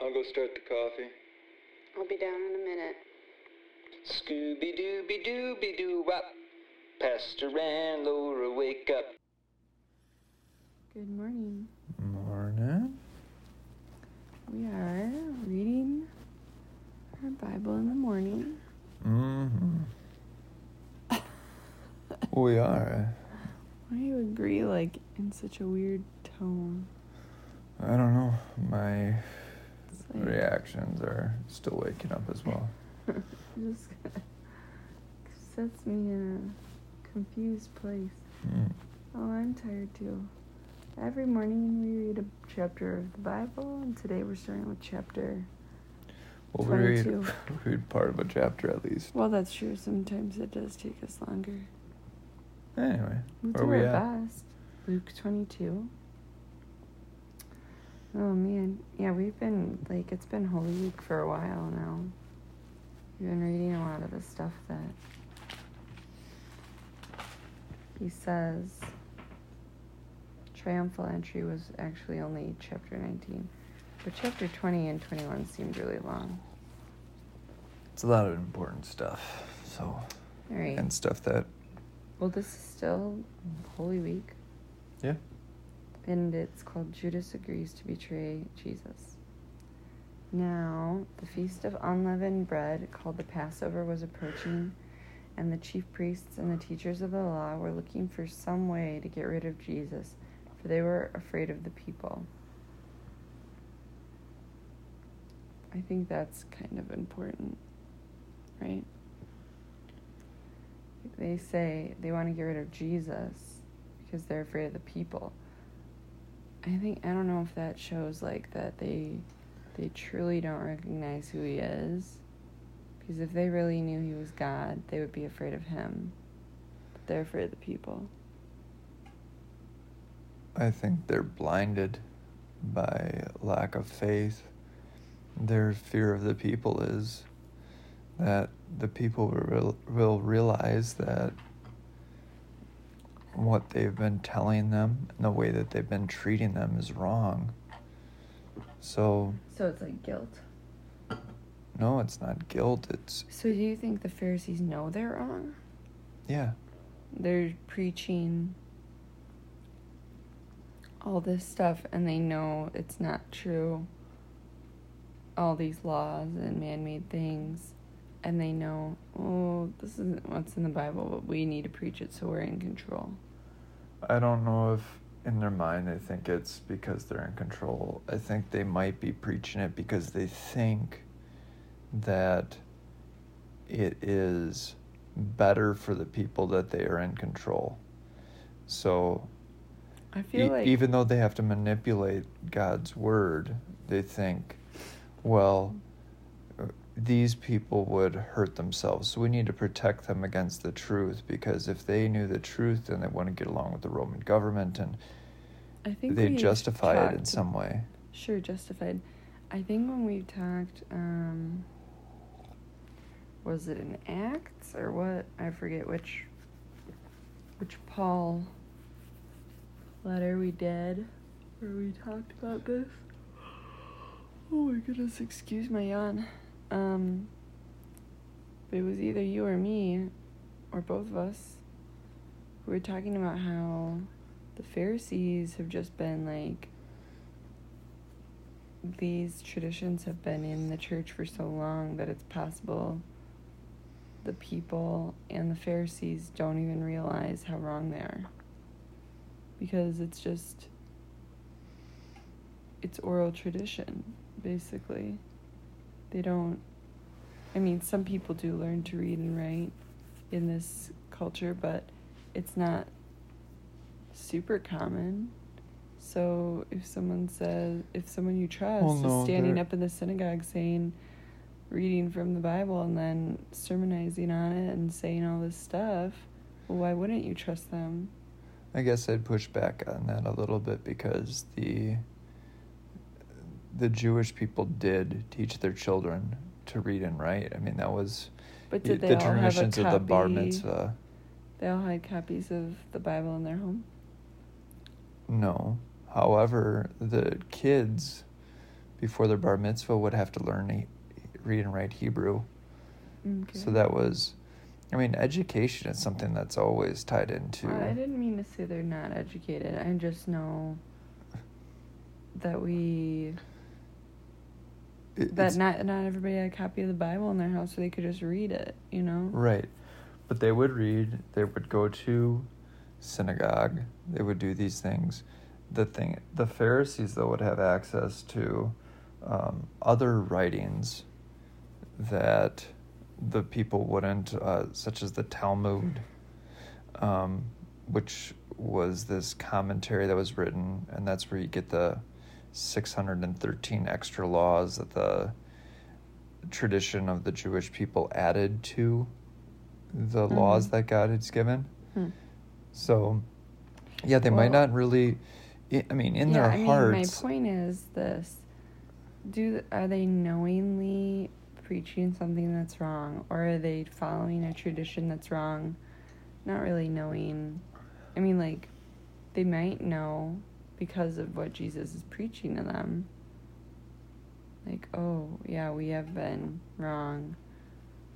I'll go start the coffee. I'll be down in a minute. Scooby Dooby Dooby Doo Wop. Pastor and Laura, wake up. Good morning. Morning. We are reading our Bible in the morning. Mm-hmm. we are. Why do you agree, like, in such a weird tone? I don't know. My It's like, reactions are still waking up as well. it just sets me in a confused place. Mm. Oh, I'm tired too. Every morning we read a chapter of the Bible, and today we're starting with chapter. Well, we read, 22. read part of a chapter at least. Well, that's true. Sometimes it does take us longer. Anyway, We where do we our at? best. Luke 22. Oh man, yeah, we've been like it's been Holy Week for a while now. We've been reading a lot of the stuff that he says. Triumphal entry was actually only chapter 19, but chapter 20 and 21 seemed really long. It's a lot of important stuff. So, All right. and stuff that, Well, this is still Holy Week. yeah. And it's called Judas Agrees to Betray Jesus. Now, the feast of unleavened bread, called the Passover, was approaching, and the chief priests and the teachers of the law were looking for some way to get rid of Jesus, for they were afraid of the people. I think that's kind of important, right? They say they want to get rid of Jesus because they're afraid of the people. I think I don't know if that shows like that they they truly don't recognize who he is. Because if they really knew he was God, they would be afraid of him. But they're afraid of the people. I think they're blinded by lack of faith. Their fear of the people is that the people will, will realize that what they've been telling them and the way that they've been treating them is wrong. So, So it's like guilt. no, it's not guilt. It's, So do you think the Pharisees know they're wrong? yeah, They're preaching all this stuff and they know it's not true. All these laws and man made things. And they know, oh, this isn't what's in the Bible, but we need to preach it so we're in control. I don't know if in their mind they think it's because they're in control. I think they might be preaching it because they think that it is better for the people that they are in control. So I feel e- like even though they have to manipulate God's word, they think, well, these people would hurt themselves. So we need to protect them against the truth because if they knew the truth, then they wouldn't get along with the Roman government and I think they justify it in some way. Sure, justified. I think when we talked, um, was it in Acts or what? I forget which, which Paul letter we did, where we talked about this. Oh my goodness! Excuse my yawn. Um, it was either you or me, or both of us, who were talking about how the Pharisees have just been like these traditions have been in the church for so long that it's possible the people and the Pharisees don't even realize how wrong they are. Because it's just it's oral tradition, basically. They don't I mean, some people do learn to read and write in this culture, but it's not super common. So if someone says, if someone you trust Well, no, is standing they're- up in the synagogue saying, reading from the Bible and then sermonizing on it and saying all this stuff, well, why wouldn't you trust them? I guess I'd push back on that a little bit because the the Jewish people did teach their children to read and write. I mean, that was But did they the traditions of the bar mitzvah. They all had copies of the Bible in their home. No. However, the kids before their bar mitzvah would have to learn he- read and write Hebrew. Okay. So that was, I mean, education is something that's always tied into. I didn't mean to say they're not educated. I just know that we that not not everybody had a copy of the Bible in their house, so they could just read it. You know. Right. But they would read, they would go to synagogue, they would do these things. The thing, the Pharisees, though, would have access to um, other writings that the people wouldn't, uh, such as the Talmud, um, which was this commentary that was written, and that's where you get the 613 extra laws that the tradition of the Jewish people added to the laws Mhm. that God has given. Hmm. So, yeah, they might not really. I mean, in yeah, their I mean, my point is this: Do are they knowingly preaching something that's wrong, or are they following a tradition that's wrong, not really knowing? I mean, like, they might know because of what Jesus is preaching to them. Like, oh yeah, we have been wrong,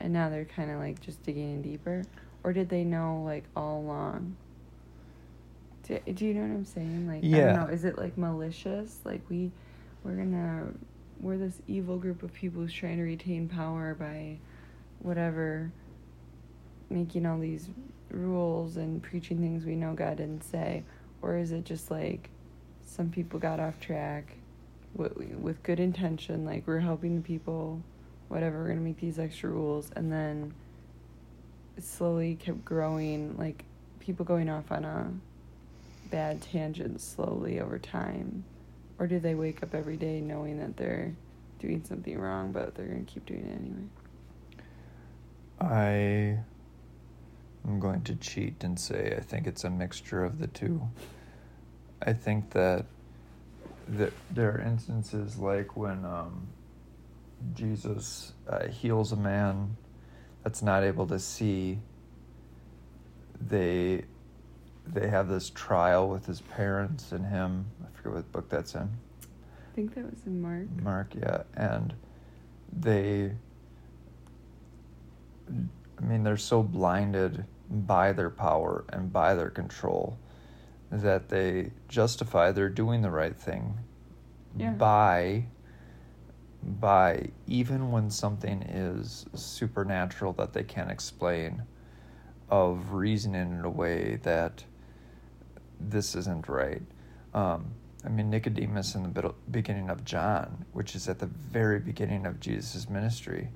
and now they're kind of like just digging in deeper, or did they know like all along? Do, do you know what I'm saying? Like, I Yeah. don't know. Is it like malicious? Like we, we're gonna, we're this evil group of people who's trying to retain power by, whatever. Making all these rules and preaching things we know God didn't say, or is it just like, some people got off track, with with good intention, like we're helping the people, whatever. We're gonna make these extra rules, and then. It slowly kept growing, like people going off on a bad tangent slowly over time? Or do they wake up every day knowing that they're doing something wrong, but they're going to keep doing it anyway? I am going to cheat and say I think it's a mixture of the two. I think that that there are instances like when um, Jesus uh, heals a man that's not able to see. They they have this trial with his parents and him. I forget what book that's in. I think that was in Mark. Mark, yeah, and they. I mean, they're so blinded by their power and by their control that they justify they're doing the right thing Yeah. by by even when something is supernatural that they can't explain of reasoning in a way that this isn't right um, i mean nicodemus in the beginning of john which is at the very beginning of jesus' ministry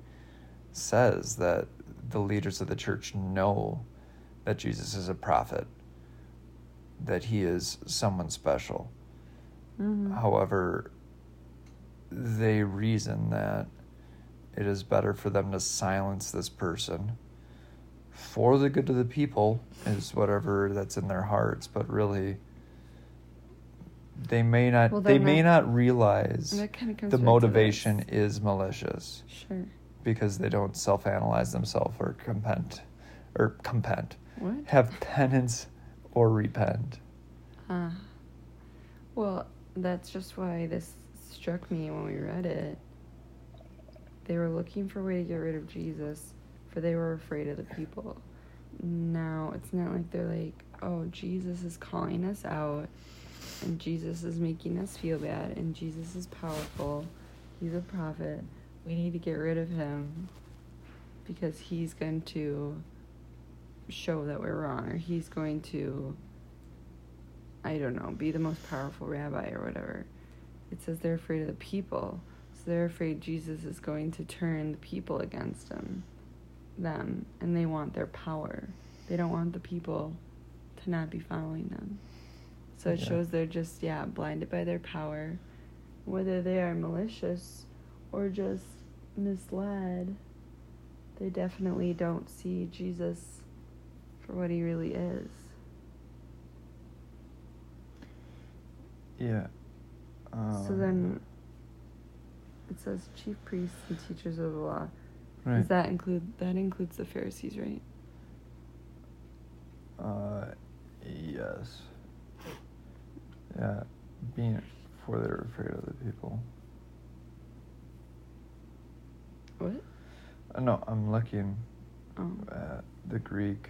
says that the leaders of the church know that jesus is a prophet that he is someone special Mm-hmm. However, they reason that it is better for them to silence this person for the good of the people, is whatever that's in their hearts, but really they may not Well, they then may not realize that kinda comes the motivation is malicious Sure. because they don't self-analyze themselves or compent or compent What? have penance or repent Uh, well, that's just why this struck me when we read it. They were looking for a way to get rid of Jesus, for they were afraid of the people. Now, it's not like they're like, oh, Jesus is calling us out, and Jesus is making us feel bad, and Jesus is powerful. He's a prophet. We need to get rid of him because he's going to show that we're wrong, or he's going to I don't know, be the most powerful rabbi or whatever. It says they're afraid of the people. So they're afraid Jesus is going to turn the people against him, them, and they want their power. They don't want the people to not be following them. So it Yeah. shows they're just, yeah, blinded by their power. Whether they are malicious or just misled, they definitely don't see Jesus for what he really is. yeah So Um, then it says chief priests and teachers of the law. right. Does that include that includes the Pharisees, right? Uh, yes. Yeah, being for they're afraid of the people. What? Uh, no, I'm looking Oh. at the Greek.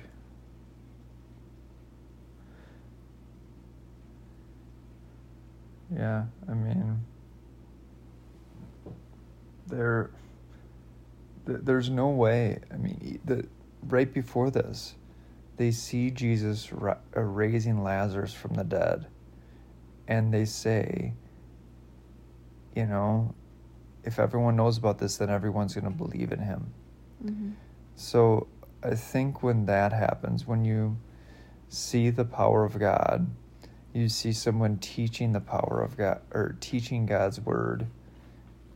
Yeah, I mean, there, th- there's no way. I mean, the right before this, they see Jesus ra- uh, raising Lazarus from the dead, and they say, you know, if everyone knows about this, then everyone's going to believe in him. Mm-hmm. So I think when that happens, when you see the power of God, you see someone teaching the power of God or teaching God's word,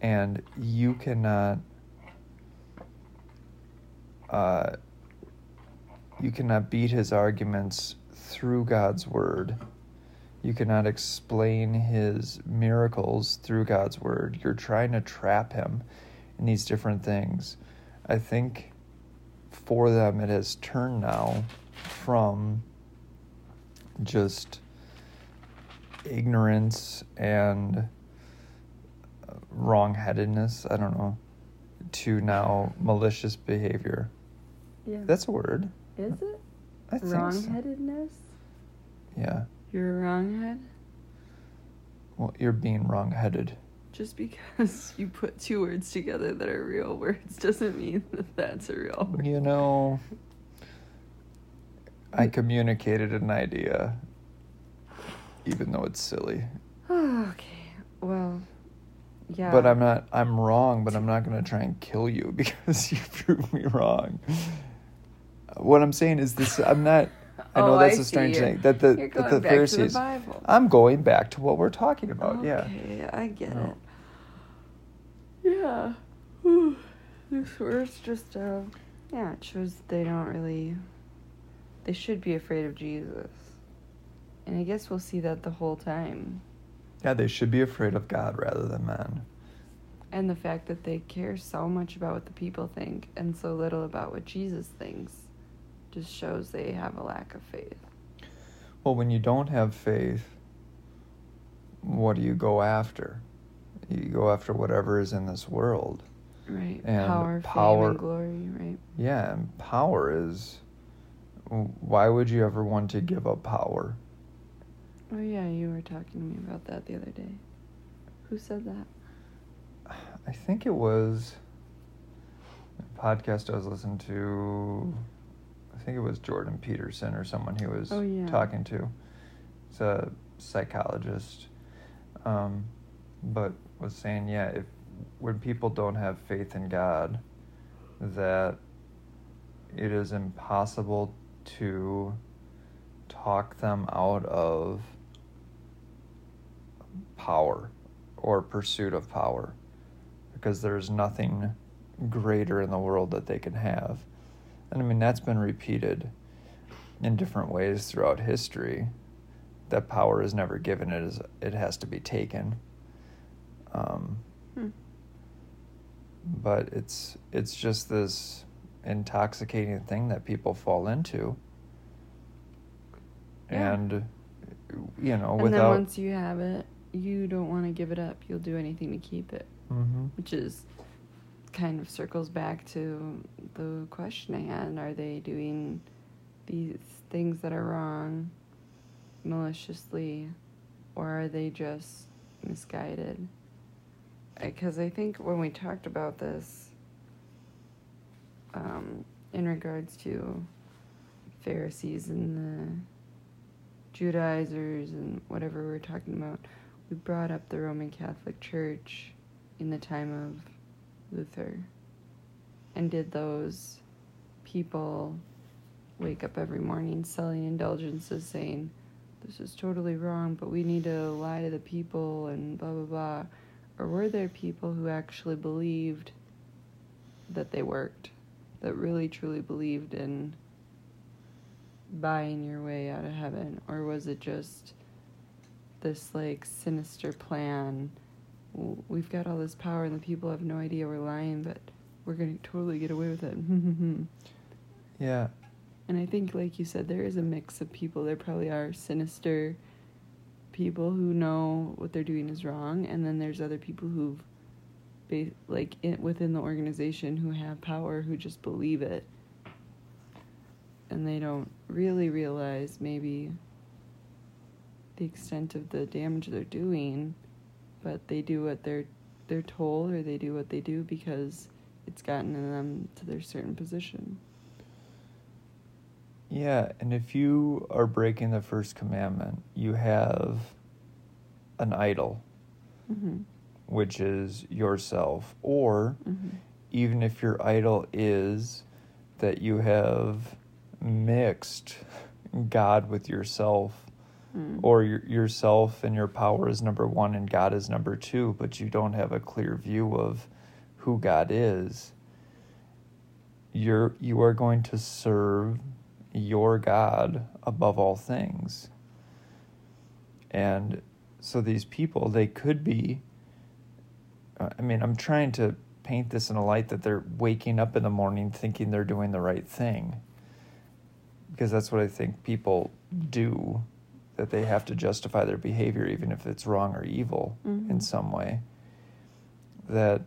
and you cannot uh, you cannot beat his arguments through God's word. You cannot explain his miracles through God's word. You're trying to trap him in these different things. I think for them it has turned now from just ignorance and wrongheadedness, I don't know, to now malicious behavior. Yeah. That's a word. Is it? I think so. Wrongheadedness? Yeah. You're a wronghead? Well, you're being wrongheaded. Just because you put two words together that are real words doesn't mean that that's a real word. You know, I communicated an idea, even though it's silly. okay. Well, yeah. But I'm not. I'm wrong. But I'm not going to try and kill you because you proved me wrong. What I'm saying is this. I'm not. I know Oh, that's I a strange see. thing that the You're that the back to the Pharisees. Bible. I'm going back to what we're talking about. Yeah. Okay, I get No. it. Yeah. Whew. This word's just uh yeah, it shows they don't really they should be afraid of Jesus. And I guess we'll see that the whole time. Yeah. They should be afraid of God rather than men. And the fact that they care so much about what the people think and so little about what Jesus thinks just shows they have a lack of faith. Well, when you don't have faith, what do you go after? You go after whatever is in this world. Right. And power, power- and glory, right? Yeah, and power is. Why would you ever want to give up power? Oh yeah, you were talking to me about that the other day. Who said that? I think it was a podcast I was listening to. I think it was Jordan Peterson or someone he was Oh, yeah. talking to. He's a psychologist, um, but was saying, yeah, if when people don't have faith in God, that it is impossible to talk them out of power or pursuit of power because there's nothing greater in the world that they can have. And I mean, that's been repeated in different ways throughout history that power is never given, it, is, it has to be taken. Um, Hmm. but it's it's just this intoxicating thing that people fall into Yeah. and you know and then without once you have it, you don't want to give it up. You'll do anything to keep it, Mhm. which is kind of circles back to the question I had: Are they doing these things that are wrong maliciously, or are they just misguided? Because I think when we talked about this, um, in regards to Pharisees and the Judaizers and whatever we're talking about, we brought up the Roman Catholic Church in the time of Luther. And did those people wake up every morning selling indulgences saying, this is totally wrong, but we need to lie to the people and blah, blah, blah? Or were there people who actually believed that they worked, that really truly believed in buying your way out of heaven? Or was it just this like sinister plan? We've got all this power and the people have no idea we're lying, but we're going to totally get away with it. yeah and I think, like you said, there is a mix of people. There probably are sinister people who know what they're doing is wrong, and then there's other people who've ba- like in, within the organization who have power who just believe it and they don't really realize maybe the extent of the damage they're doing but they do what they're they're told or they do what they do because it's gotten them to their certain position Yeah, and if you are breaking the first commandment, you have an idol, mm-hmm. which is yourself. Or Mm-hmm. even if your idol is that you have mixed God with yourself, Mm. or your, yourself and your power is number one and God is number two, but you don't have a clear view of who God is, you're you are going to serve your God above all things. And so these people, they could be uh, I mean, I'm trying to paint this in a light that they're waking up in the morning thinking they're doing the right thing. Because that's what I think people do, that they have to justify their behavior, even if it's wrong or evil in Mhm. some way. That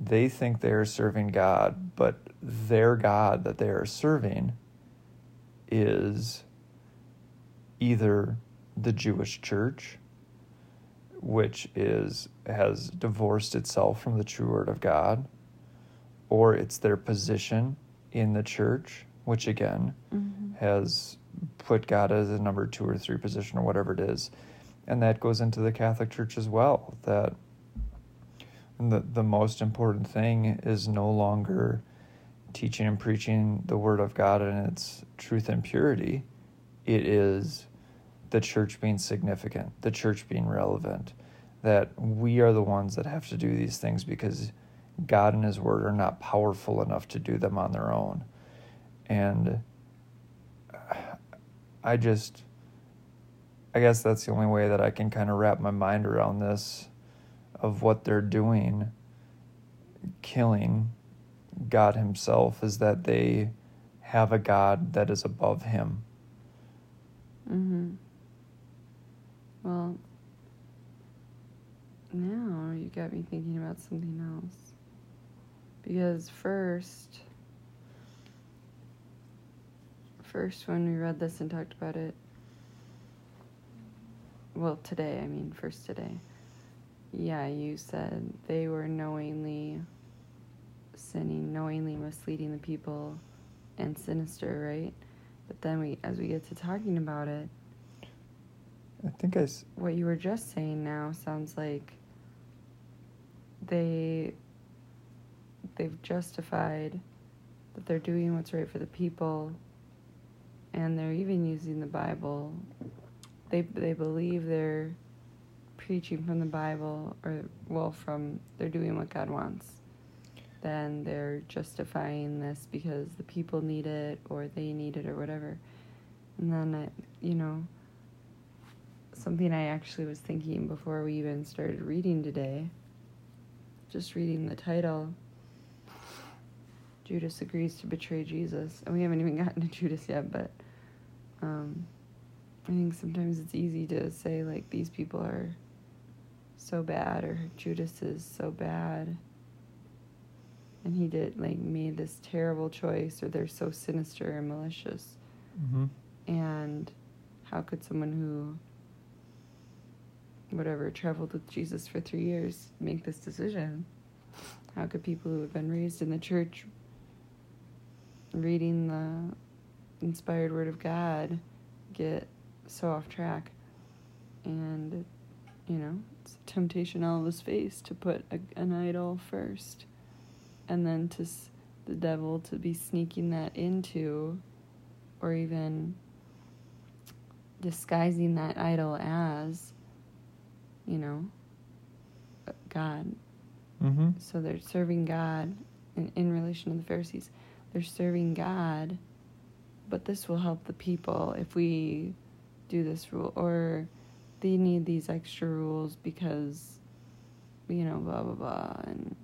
they think they are serving God, but their God that they are serving is either the Jewish church, which is has divorced itself from the true word of God, or it's their position in the church, which again Mm-hmm. has put God as a number two or three position or whatever it is. And that goes into the Catholic Church as well. That the the most important thing is no longer teaching and preaching the word of God and its truth and purity. It is the church being significant, the church being relevant, that we are the ones that have to do these things because God and His Word are not powerful enough to do them on their own. And I just, I guess that's the only way that I can kind of wrap my mind around this of what they're doing, killing God Himself, is that they have a God that is above Him. Mm-hmm. Well, now you got me thinking about something else. Because first, first when we read this and talked about it, well, today, I mean, first today, yeah, you said they were knowingly sinning, knowingly misleading the people, and sinister, right? But then we, as we get to talking about it, I think I, s- what you were just saying now sounds like they they've justified that they're doing what's right for the people and they're even using the bible they they believe they're preaching from the bible or well from they're doing what god wants then they're justifying this because the people need it or they need it or whatever and then it, you know something I actually was thinking before we even started reading today. Just reading the title. Judas agrees to betray Jesus. And we haven't even gotten to Judas yet, but um, I think sometimes it's easy to say, like, these people are so bad or Judas is so bad. And he did, like, made this terrible choice or they're so sinister and malicious. mm-hmm. And how could someone who, whatever, traveled with Jesus for three years make this decision? How could people who have been raised in the church, reading the inspired word of God, get so off track? And, you know, it's a temptation all of us face to put a, an idol first. And then to s- the devil to be sneaking that into, or even disguising that idol as, you know, God. Mm-hmm. So they're serving God in, in relation to the Pharisees. They're serving God, but this will help the people if we do this rule. Or they need these extra rules because, you know, blah, blah, blah. And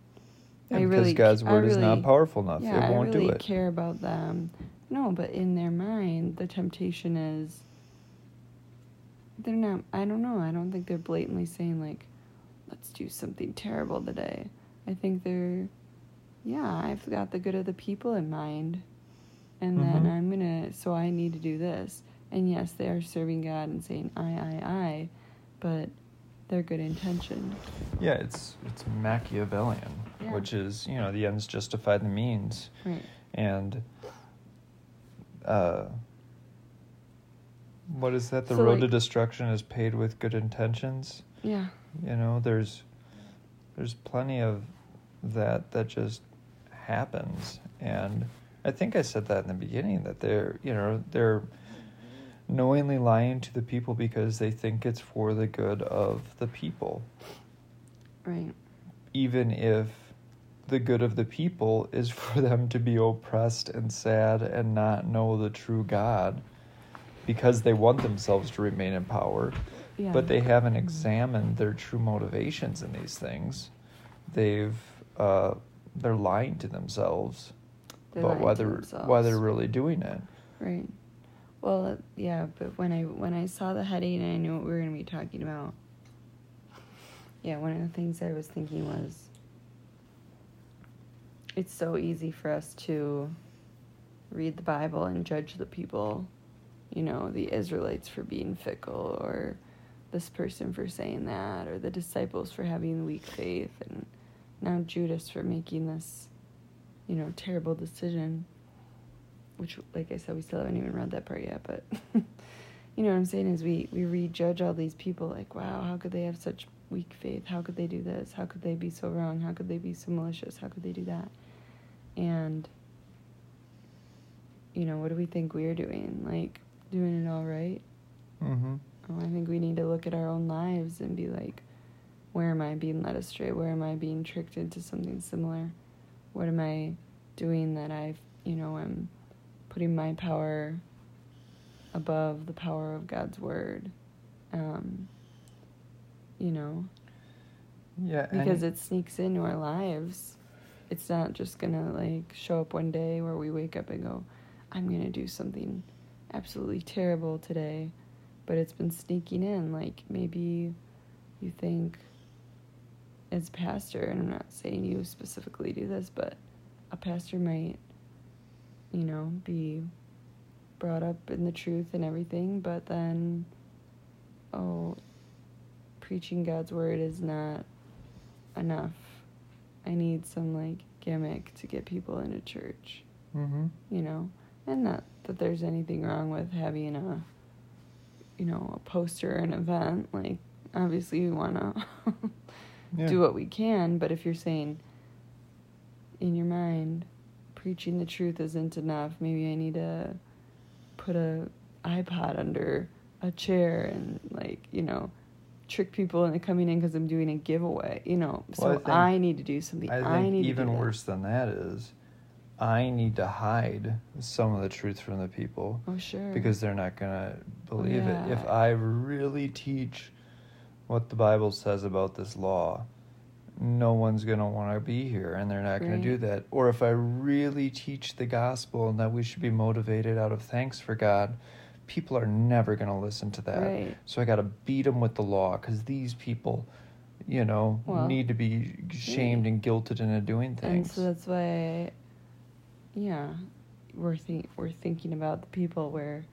Yeah, I because really- God's word is not powerful enough. yeah, it won't I really do it. care about them. No, but in their mind, the temptation is they're not. I don't know. I don't think they're blatantly saying like, "Let's do something terrible today," I think they're, yeah, I've got the good of the people in mind. And then Mhm. I'm going to, so I need to do this. And yes, they are serving God and saying, I, I, I, but they're good intention. Yeah, it's it's Machiavellian, Yeah. which is you know the ends justify the means, Right. and uh, what is that? The So, road to destruction is paved with good intentions. Yeah. You know, there's there's plenty of that that just happens, and I think I said that in the beginning that they're you know they're knowingly lying to the people because they think it's for the good of the people Right. even if the good of the people is for them to be oppressed and sad and not know the true God because they want themselves to remain in power. Yeah. But they haven't examined their true motivations in these things. They've uh, they're lying to themselves They're about why they're why they're really doing it. Right. Well, uh, yeah, but when I when I saw the heading and I knew what we were going to be talking about, yeah, one of the things I was thinking was, it's so easy for us to read the Bible and judge the people, you know, the Israelites for being fickle, or this person for saying that, or the disciples for having weak faith, and now Judas for making this, you know, terrible decision which like I said, we still haven't even read that part yet, but you know what I'm saying is we we rejudge all these people like, wow, how could they have such weak faith? How could they do this? How could they be so wrong? How could they be so malicious? How could they do that? And you know, what do we think we're doing? Like doing it all right? Mm-hmm. Oh, I think we need to look at our own lives and be like, where am I being led astray? Where am I being tricked into something similar? What am I doing that I've, you know, I'm putting my power above the power of God's word? Um, you know, Yeah, because it sneaks into our lives. It's not just gonna like show up one day where we wake up and go, I'm gonna do something absolutely terrible today, but it's been sneaking in. Like maybe you think as pastor, and I'm not saying you specifically do this, but a pastor might, you know, be brought up in the truth and everything, but then, oh, preaching God's word is not enough. I need some like gimmick to get people into church, Mhm. you know? And not that there's anything wrong with having a, you know, a poster or an event. Like, obviously, we want to Yeah. do what we can, but if you're saying in your mind, preaching the truth isn't enough, maybe I need to put a iPod under a chair and like you know trick people into coming in because I'm doing a giveaway. You know, so Well, I think- I, need to do something. I I, think need even to worse than that is, I need to hide some of the truth from the people Oh sure. because they're not gonna believe it. If I really teach what the Bible says about this law, no one's gonna want to be here, and they're not gonna do that. Or if I really teach the gospel and that we should be motivated out of thanks for God, people are never gonna listen to that. Right. So I got to beat them with the law because these people, you know, Well, need to be shamed and guilted into doing things. and so that's why, yeah, we're think we're thinking about the people where,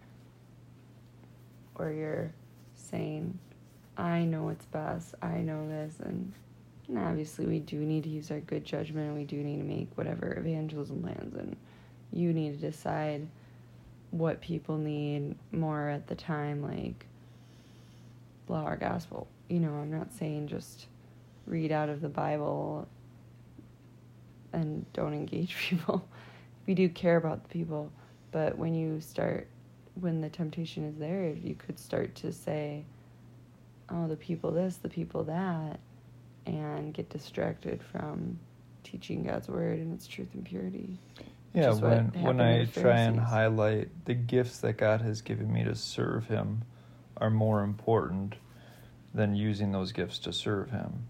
where you're saying, I know what's best. I know this, and, obviously we do need to use our good judgment, and we do need to make whatever evangelism plans, and you need to decide what people need more at the time, like law or gospel. You know, I'm not saying just read out of the Bible and don't engage people. we do care about the people, but when you start, when the temptation is there, you could start to say, oh, the people this, the people that, and get distracted from teaching God's word and its truth and purity. yeah, when when I try and highlight the gifts that God has given me to serve Him are more important than using those gifts to serve Him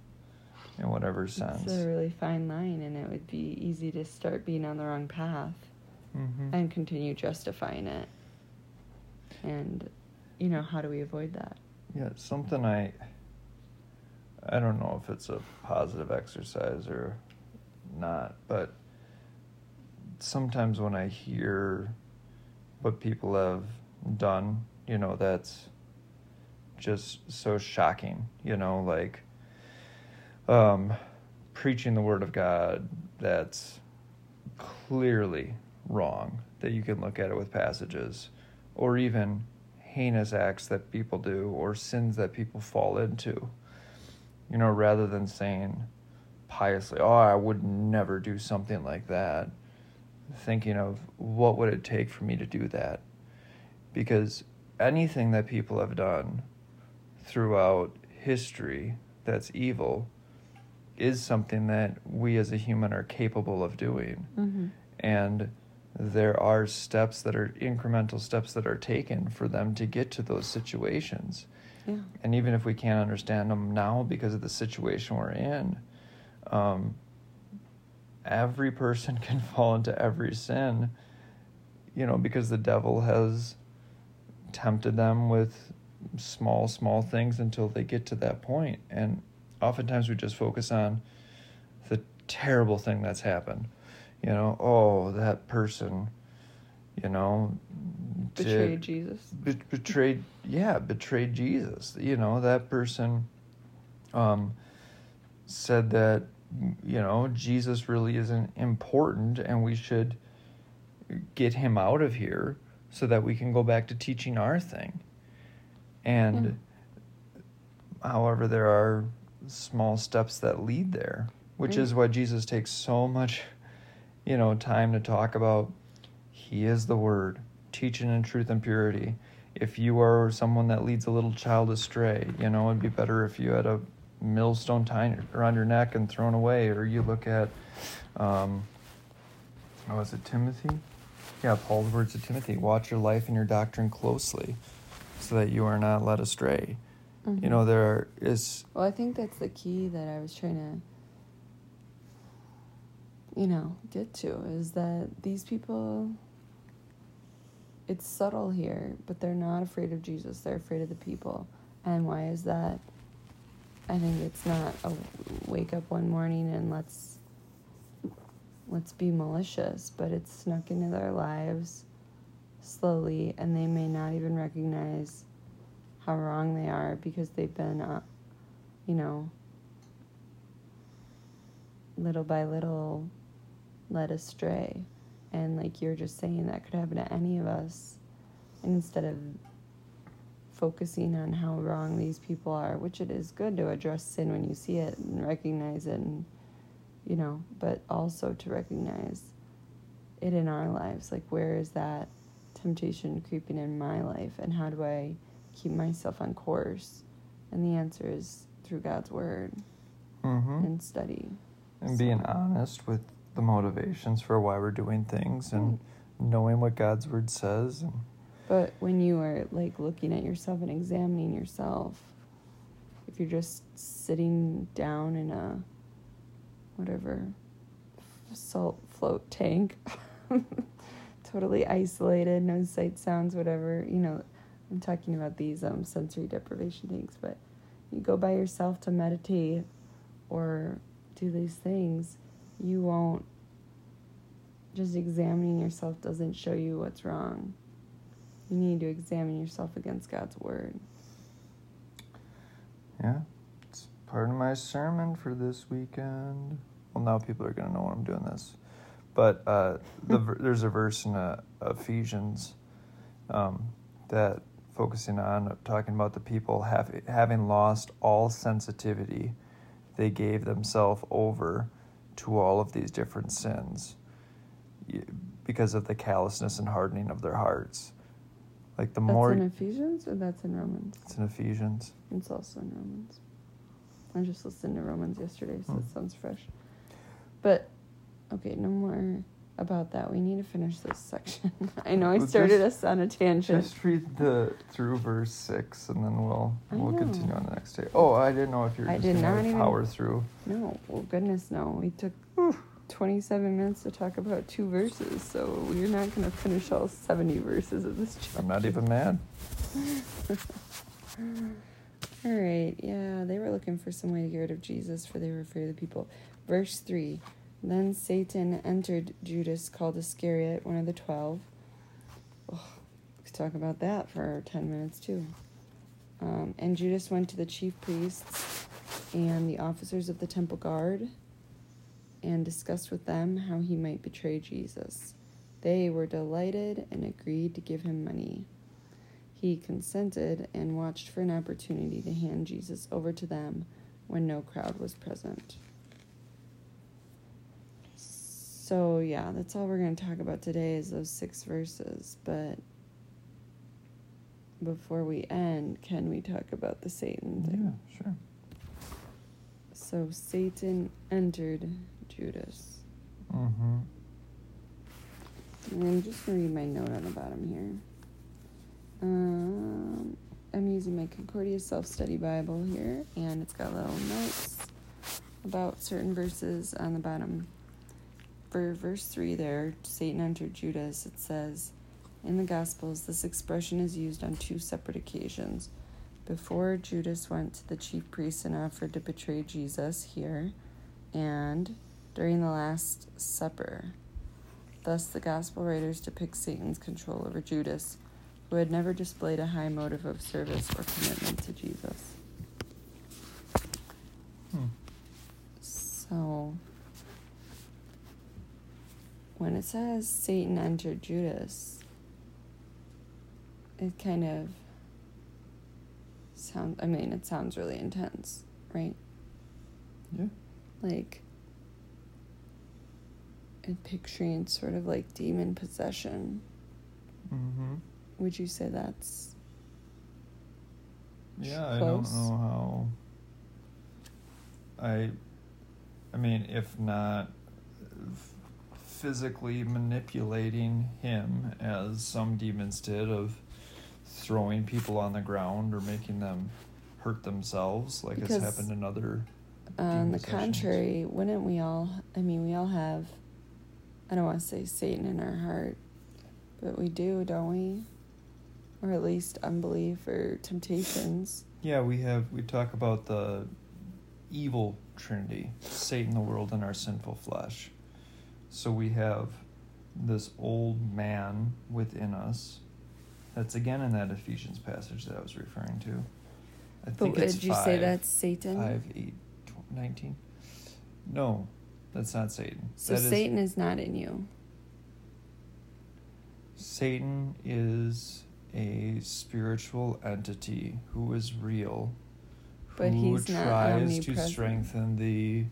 in whatever sense. It's a really fine line, and it would be easy to start being on the wrong path hmm and continue justifying it. And, you know, how do we avoid that? Yeah, something I I don't know if it's a positive exercise or not. But sometimes when I hear what people have done, you know, that's just so shocking, you know, like um, preaching the word of God that's clearly wrong, that you can look at it with passages, or even heinous acts that people do or sins that people fall into. You know, rather than saying piously, oh, I would never do something like that, thinking of what would it take for me to do that? Because anything that people have done throughout history that's evil is something that we as a human are capable of doing. Mm-hmm. And there are steps that are incremental steps that are taken for them to get to those situations. Yeah. And even if we can't understand them now because of the situation we're in, um, every person can fall into every sin, you know, because the devil has tempted them with small, small things until they get to that point. And oftentimes we just focus on the terrible thing that's happened. You know, oh, that person, you know, Betrayed Jesus. be- betrayed yeah betrayed jesus you know that person um said that you know jesus really isn't important and we should get him out of here so that we can go back to teaching our thing and however there are small steps that lead there which Right. is why jesus takes so much you know time to talk about he is the word teaching in truth and purity. If you are someone that leads a little child astray you know it'd be better if you had a millstone tied around your neck and thrown away or you look at um oh was it timothy? Yeah paul's words to timothy watch your life and your doctrine closely so that you are not led astray. Mhm. you know there is Well, I think that's the key that I was trying to, you know, get to is that these people, it's subtle here, but they're not afraid of Jesus. They're afraid of the people. And why is that? I think it's not a wake up one morning and let's let's be malicious, but it's snuck into their lives slowly, and they may not even recognize how wrong they are because they've been, uh, you know, little by little led astray. And like you're just saying, that could happen to any of us. And instead of focusing on how wrong these people are, which it is good to address sin when you see it and recognize it, and, you know, but also to recognize it in our lives. Like, where is that temptation creeping in my life? And how do I keep myself on course? And the answer is through God's word mhm. and study. and being honest with the motivations for why we're doing things and knowing what God's word says and But when you are like looking at yourself and examining yourself, if you're just sitting down in a whatever salt float tank, totally isolated, no sight, sounds, whatever, you know, I'm talking about these um, sensory deprivation things, but you go by yourself to meditate or do these things, you won't. Just examining yourself doesn't show you what's wrong. You need to examine yourself against God's word. yeah, it's part of my sermon for this weekend. Well, now people are gonna know when I'm doing this, but uh, the there's a verse in uh, Ephesians um, that focusing on talking about the people have, having lost all sensitivity, they gave themselves over to all of these different sins because of the callousness and hardening of their hearts. Like the That's more in Ephesians or that's in Romans? it's in Ephesians. It's also in Romans. I just listened to Romans yesterday, so Hmm. it sounds fresh. But okay, no more about that. We need to finish this section. I know I Well, started us on a tangent. Just read the through verse six, and then we'll I we'll know. continue on the next day. Oh, I didn't know if you were I just did gonna not even- power through. No, well, goodness, no. We took 27 minutes to talk about two verses, so we're not going to finish all 70 verses of this chapter. I'm not even mad. All right, yeah, they were looking for some way to get rid of Jesus, for they were afraid of the people. Verse 3 Then Satan entered Judas, called Iscariot, one of the twelve. Oh, we could talk about that for 10 minutes too. Um, and Judas went to the chief priests and the officers of the temple guard and discussed with them how he might betray Jesus. They were delighted and agreed to give him money. He consented and watched for an opportunity to hand Jesus over to them when no crowd was present. So, yeah, that's all we're going to talk about today is those six verses. But before we end, can we talk about the Satan thing? Yeah, sure. So, Satan entered Judas. Mm-hmm. And I'm just going to read my note on the bottom here. Um, I'm using my Concordia Self Study Bible here, and it's got little notes about certain verses on the bottom. For verse 3 there, Satan entered Judas, it says, In the Gospels, this expression is used on two separate occasions. Before Judas went to the chief priests and offered to betray Jesus here, and during the Last Supper. Thus, the Gospel writers depict Satan's control over Judas, who had never displayed a high motive of service or commitment to Jesus. Hmm. So, when it says Satan entered Judas, it kind of sounds, I mean, it sounds really intense, right? Yeah. Like, and picturing sort of like demon possession. Mm-hmm. Would you say that's Yeah, I Close. don't know how. I, I mean, if not f- physically manipulating him as some demons did, of throwing people on the ground or making them hurt themselves, like Because- it's happened in other. Uh, on the contrary? Wouldn't we all? I mean, we all have. I don't want to say Satan in our heart, but we do, don't we? Or at least unbelief or temptations. Yeah, we have. We talk about the evil trinity Satan, the world, and our sinful flesh. So we have this old man within us. That's again in that Ephesians passage that I was referring to. I But think it's did you five, say that's Satan? five, eight, 19? No, that's not Satan. so That is- Satan is not in you. Satan is a spiritual entity who is real, But who he's not tries to strengthen the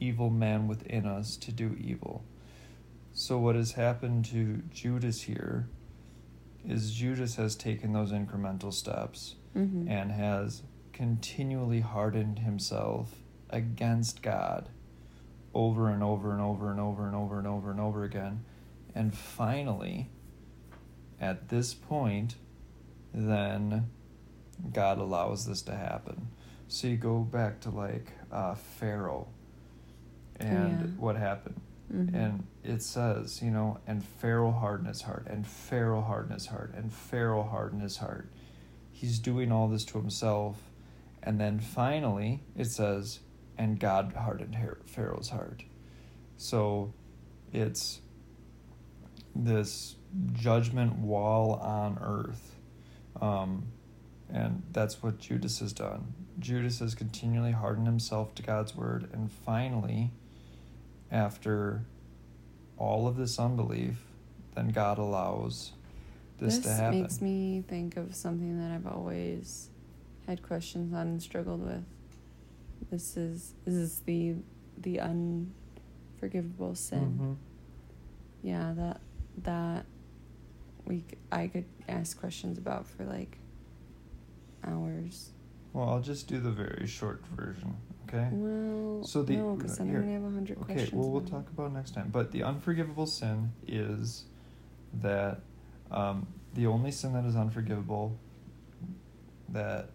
evil man within us to do evil. So what has happened to Judas here is Judas has taken those incremental steps Mm-hmm. and has continually hardened himself against God over and over and over and over and over and over and over again. And finally, at this point, then God allows this to happen. So you go back to like uh, Pharaoh and Yeah. what happened. Mm-hmm. And it says, you know, and Pharaoh hardened his heart, and Pharaoh hardened his heart, and Pharaoh hardened his heart. He's doing all this to himself. And then finally, it says, and God hardened Pharaoh's heart. So it's this judgment wall on earth. Um, and that's what Judas has done. Judas has continually hardened himself to God's word. And finally, after all of this unbelief, then God allows this, to happen. This makes me think of something that I've always had questions on and struggled with. This is this is the the unforgivable sin. Mhm. Yeah, that that we I could ask questions about for like hours. Well, I'll just do the very short version, okay? Well, So the- no, because then here- I'm gonna have a hundred Okay, questions. well, we'll about it. talk about next time. But the unforgivable sin is that um, the only sin that is unforgivable, that,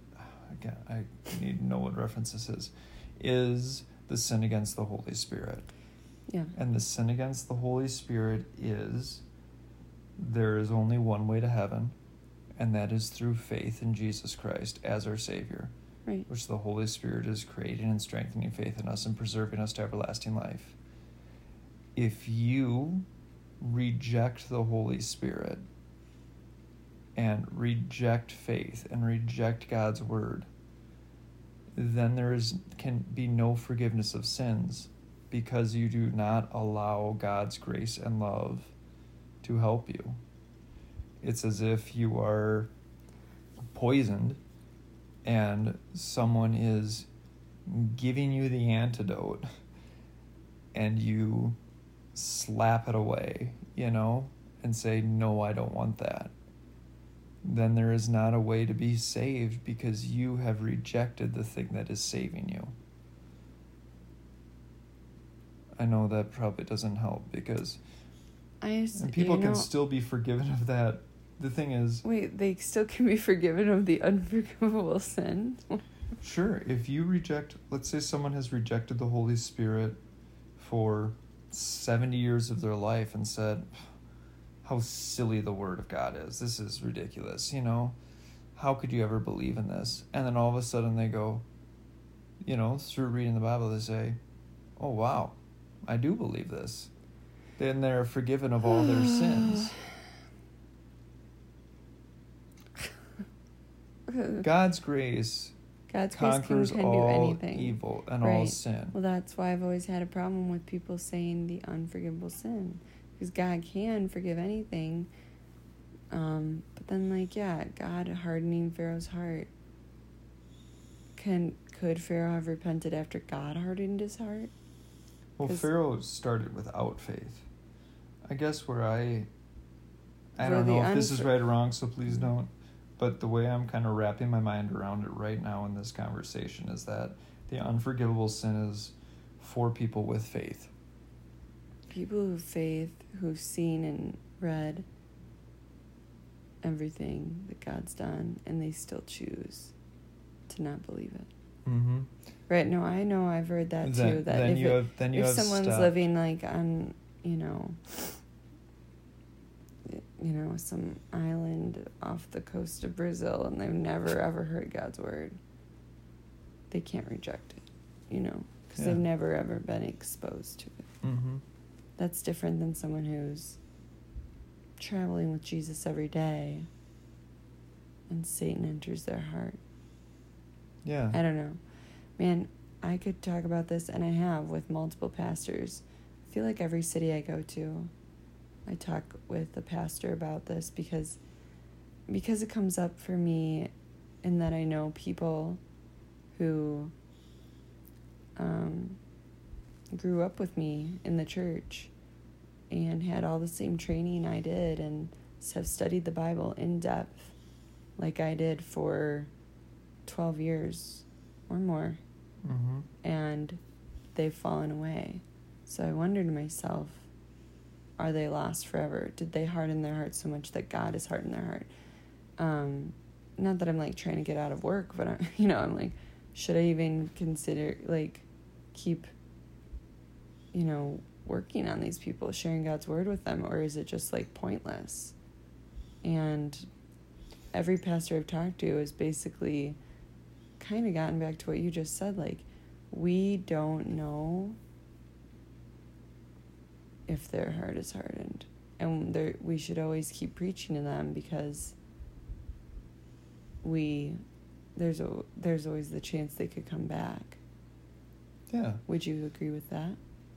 again, I need to know what reference this is, is the sin against the Holy Spirit. Yeah. And the sin against the Holy Spirit is there is only one way to heaven, and that is through faith in Jesus Christ as our Savior, Right. which the Holy Spirit is creating and strengthening faith in us and preserving us to everlasting life. if you reject the Holy Spirit and reject faith and reject God's word, then there is can be no forgiveness of sins because you do not allow God's grace and love to help you. It's as if you are poisoned and someone is giving you the antidote and you slap it away, you know, and say, No, I don't want that, then there is not a way to be saved because you have rejected the thing that is saving you. I know that probably doesn't help because I people you can still be forgiven of that. The thing is, wait. They still can be forgiven of the unforgivable sin. Sure, if you reject, let's say someone has rejected the Holy Spirit for 70 years of their life and said, How silly the Word of God is. This is ridiculous, you know? How could you ever believe in this? And then all of a sudden they go, you know, through reading the Bible, they say, Oh, wow, I do believe this. Then they're forgiven of all their sins. God's grace God's grace can, conquers can do all anything. evil and all Right. sin. Well, that's why I've always had a problem with people saying the unforgivable sin, because God can forgive anything. Um, but then, like, yeah, God hardening Pharaoh's heart. Can could Pharaoh have repented after God hardened his heart? Well, Pharaoh started without faith. I guess where I, I don't know if this is right or wrong, so please don't. But the way I'm kind of wrapping my mind around it right now in this conversation is that the unforgivable sin is for people with faith. People who faith, who've seen and read everything that God's done, and they still choose to not believe it. Mm-hmm. Right? No, I know. I've heard that too. That then if you it, have then you if have someone's stopped. living like on you know you know some island off the coast of brazil and they've never ever heard god's word they can't reject it you know because they've never ever been exposed to it Mm-hmm. that's different than someone who's traveling with jesus every day and satan enters their heart Yeah. I don't know. Man, I could talk about this, and I have with multiple pastors. I feel like every city I go to, I talk with the pastor about this because because it comes up for me in that I know people who um, grew up with me in the church and had all the same training I did and have studied the Bible in depth like I did for 12 years or more Mm-hmm. and they've fallen away. So I wonder to myself, are they lost forever? Did they harden their heart so much that God has hardened their heart? Um, not that I'm like trying to get out of work, but I, you know, I'm like, should I even consider like keep, you know, working on these people, sharing God's word with them, or is it just like pointless? And every pastor I've talked to is basically kind of gotten back to what you just said like we don't know if their heart is hardened and there we should always keep preaching to them because we there's a there's always the chance they could come back Yeah. would you agree with that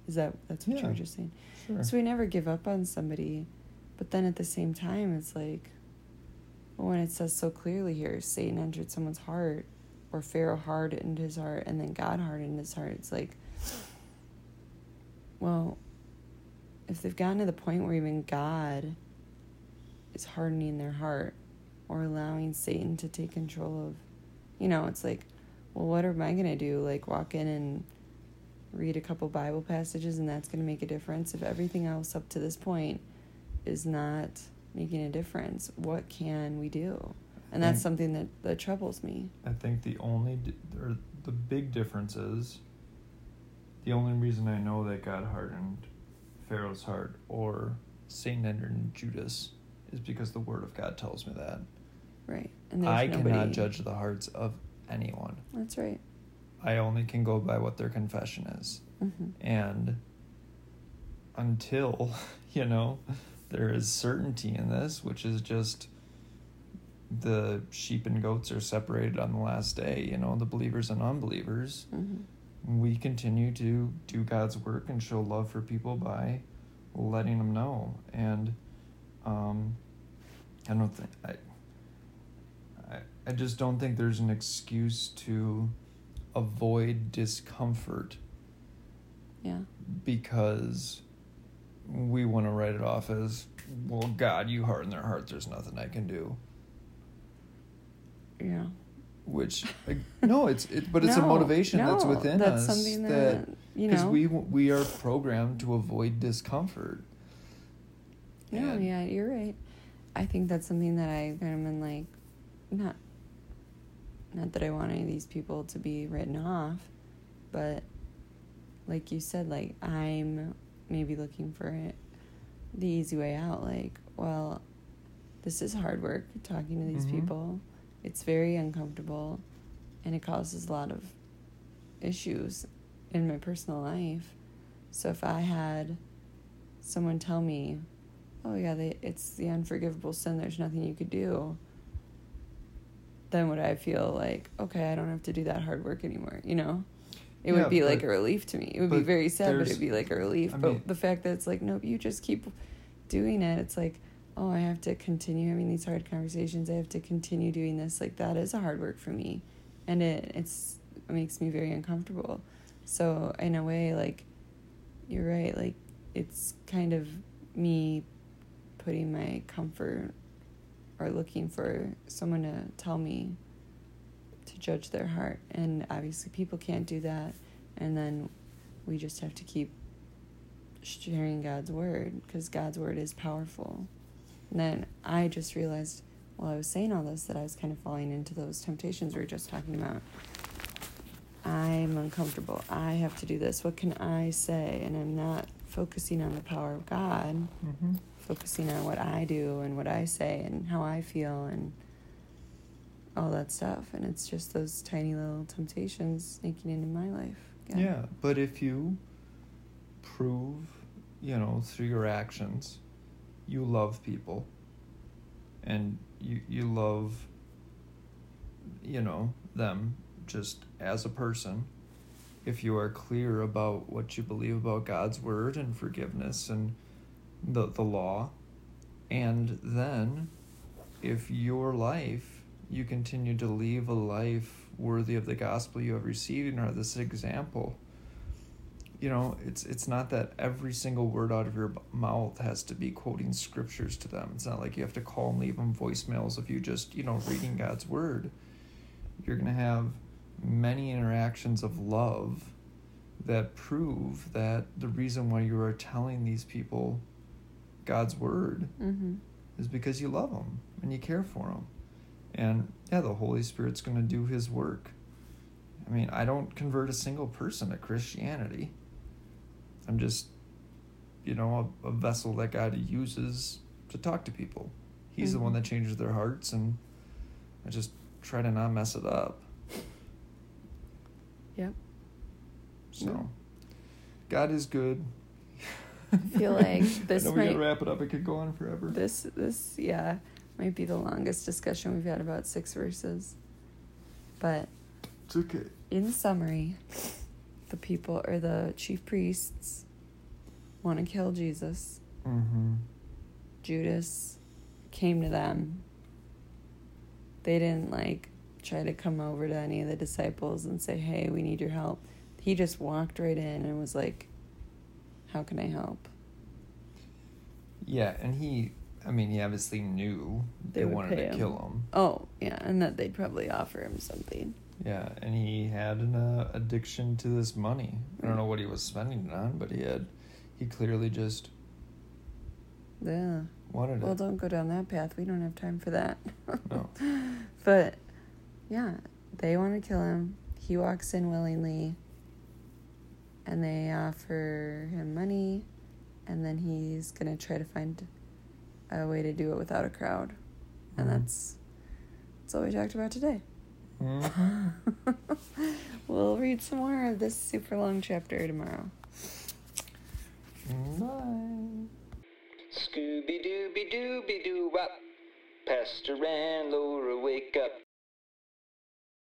is that that's what you Yeah. were just saying Sure. so we never give up on somebody, but then at the same time, it's like, when it says so clearly here, Satan entered someone's heart, or Pharaoh hardened his heart, and then God hardened his heart. It's like, well, if they've gotten to the point where even God is hardening their heart, or allowing Satan to take control of, you know, it's like, well, what am I gonna do? Like walk in and read a couple Bible passages and that's going to make a difference. If everything else up to this point is not making a difference, what can we do? And that's Mm. something that, that troubles me. I think the only or the big difference is the only reason I know that God hardened Pharaoh's heart or Satan entered in Judas is because the Word of God tells me that. Right. And I nobody, cannot judge the hearts of anyone. That's right. I only can go by what their confession is. hmm And until, you know, there is certainty in this, which is just the sheep and goats are separated on the last day, you know, the believers and unbelievers. Mm-hmm. We continue to do God's work and show love for people by letting them know. And um, I don't think I, I I just don't think there's an excuse to avoid discomfort Yeah. because we want to write it off as well god you harden their heart there's nothing i can do Yeah. Which like, no it's it, but it's a No, motivation that's within that's us something that, you because know. we we are programmed to avoid discomfort No, And- yeah, you're right. I think that's something that I kind of been like, not, not that I want any of these people to be written off, but like you said, like I'm maybe looking for it, the easy way out. Like, well, this is hard work talking to these Mhm. people. It's very uncomfortable, and it causes a lot of issues in my personal life. So if I had someone tell me, "Oh yeah, they, it's the unforgivable sin. There's nothing you could do," then would I feel like, okay, I don't have to do that hard work anymore? You know, it Yeah, would be like a relief to me. It would be very sad, but it'd be like a relief. I but mean- the fact that it's like, nope, you just keep doing it. It's like, oh, I have to continue having these hard conversations. I have to continue doing this. Like that is a hard work for me, and it it's it makes me very uncomfortable. So in a way, like you're right. Like it's kind of me putting my comfort or looking for someone to tell me to judge their heart, and obviously people can't do that. And then we just have to keep sharing God's word because God's word is powerful. And then I just realized while I was saying all this that I was kind of falling into those temptations we were just talking about. I'm uncomfortable. I have to do this. What can I say? And I'm not focusing on the power of God, mm-hmm. focusing on what I do and what I say and how I feel and all that stuff. And it's just those tiny little temptations sneaking into my life. yeah but if you prove you know through your actions you love people. And you you love you know them just as a person. If you are clear about what you believe about God's word and forgiveness and the the law. And then if your life you continue to live a life worthy of the gospel you have received and are this example you know it's it's not that every single word out of your mouth has to be quoting scriptures to them. It's not like you have to call and leave them voicemails if you just you know reading god's word. You're going to have many interactions of love that prove that the reason why you are telling these people god's word Mm-hmm. is because you love them and you care for them and yeah the holy spirit's going to do his work. I mean i don't convert a single person to christianity i'm just you know a, a vessel that god uses to talk to people he's the one Mhm. that changes their hearts and i just try to not mess it up Yep. so No. god is good I feel like this I know we gotta might- wrap it up it could go on forever This this yeah might be the longest discussion we've had about six verses. But it's okay in summary, the people or the chief priests want to kill Jesus. mm-hmm Judas came to them. They didn't like try to come over to any of the disciples and say, "Hey, we need your help." He just walked right in and was like, "How can I help?" Yeah, and he, I mean, he obviously knew They they, wanted to him. kill him. Oh, yeah, and that they'd probably offer him something. Yeah, and he had an uh, addiction to this money. I don't know what he was spending it on, but he had, he clearly just Yeah. wanted it. Well, it. don't go down that path. We don't have time for that. No. But yeah, they want to kill him. He walks in willingly, and they offer him money, and then he's gonna try to find a way to do it without a crowd, and Mhm. that's that's all we talked about today. Mm. we'll read some more of this super long chapter tomorrow. Bye. Scooby Dooby Dooby Doo Wop. Pastor and Laura wake up.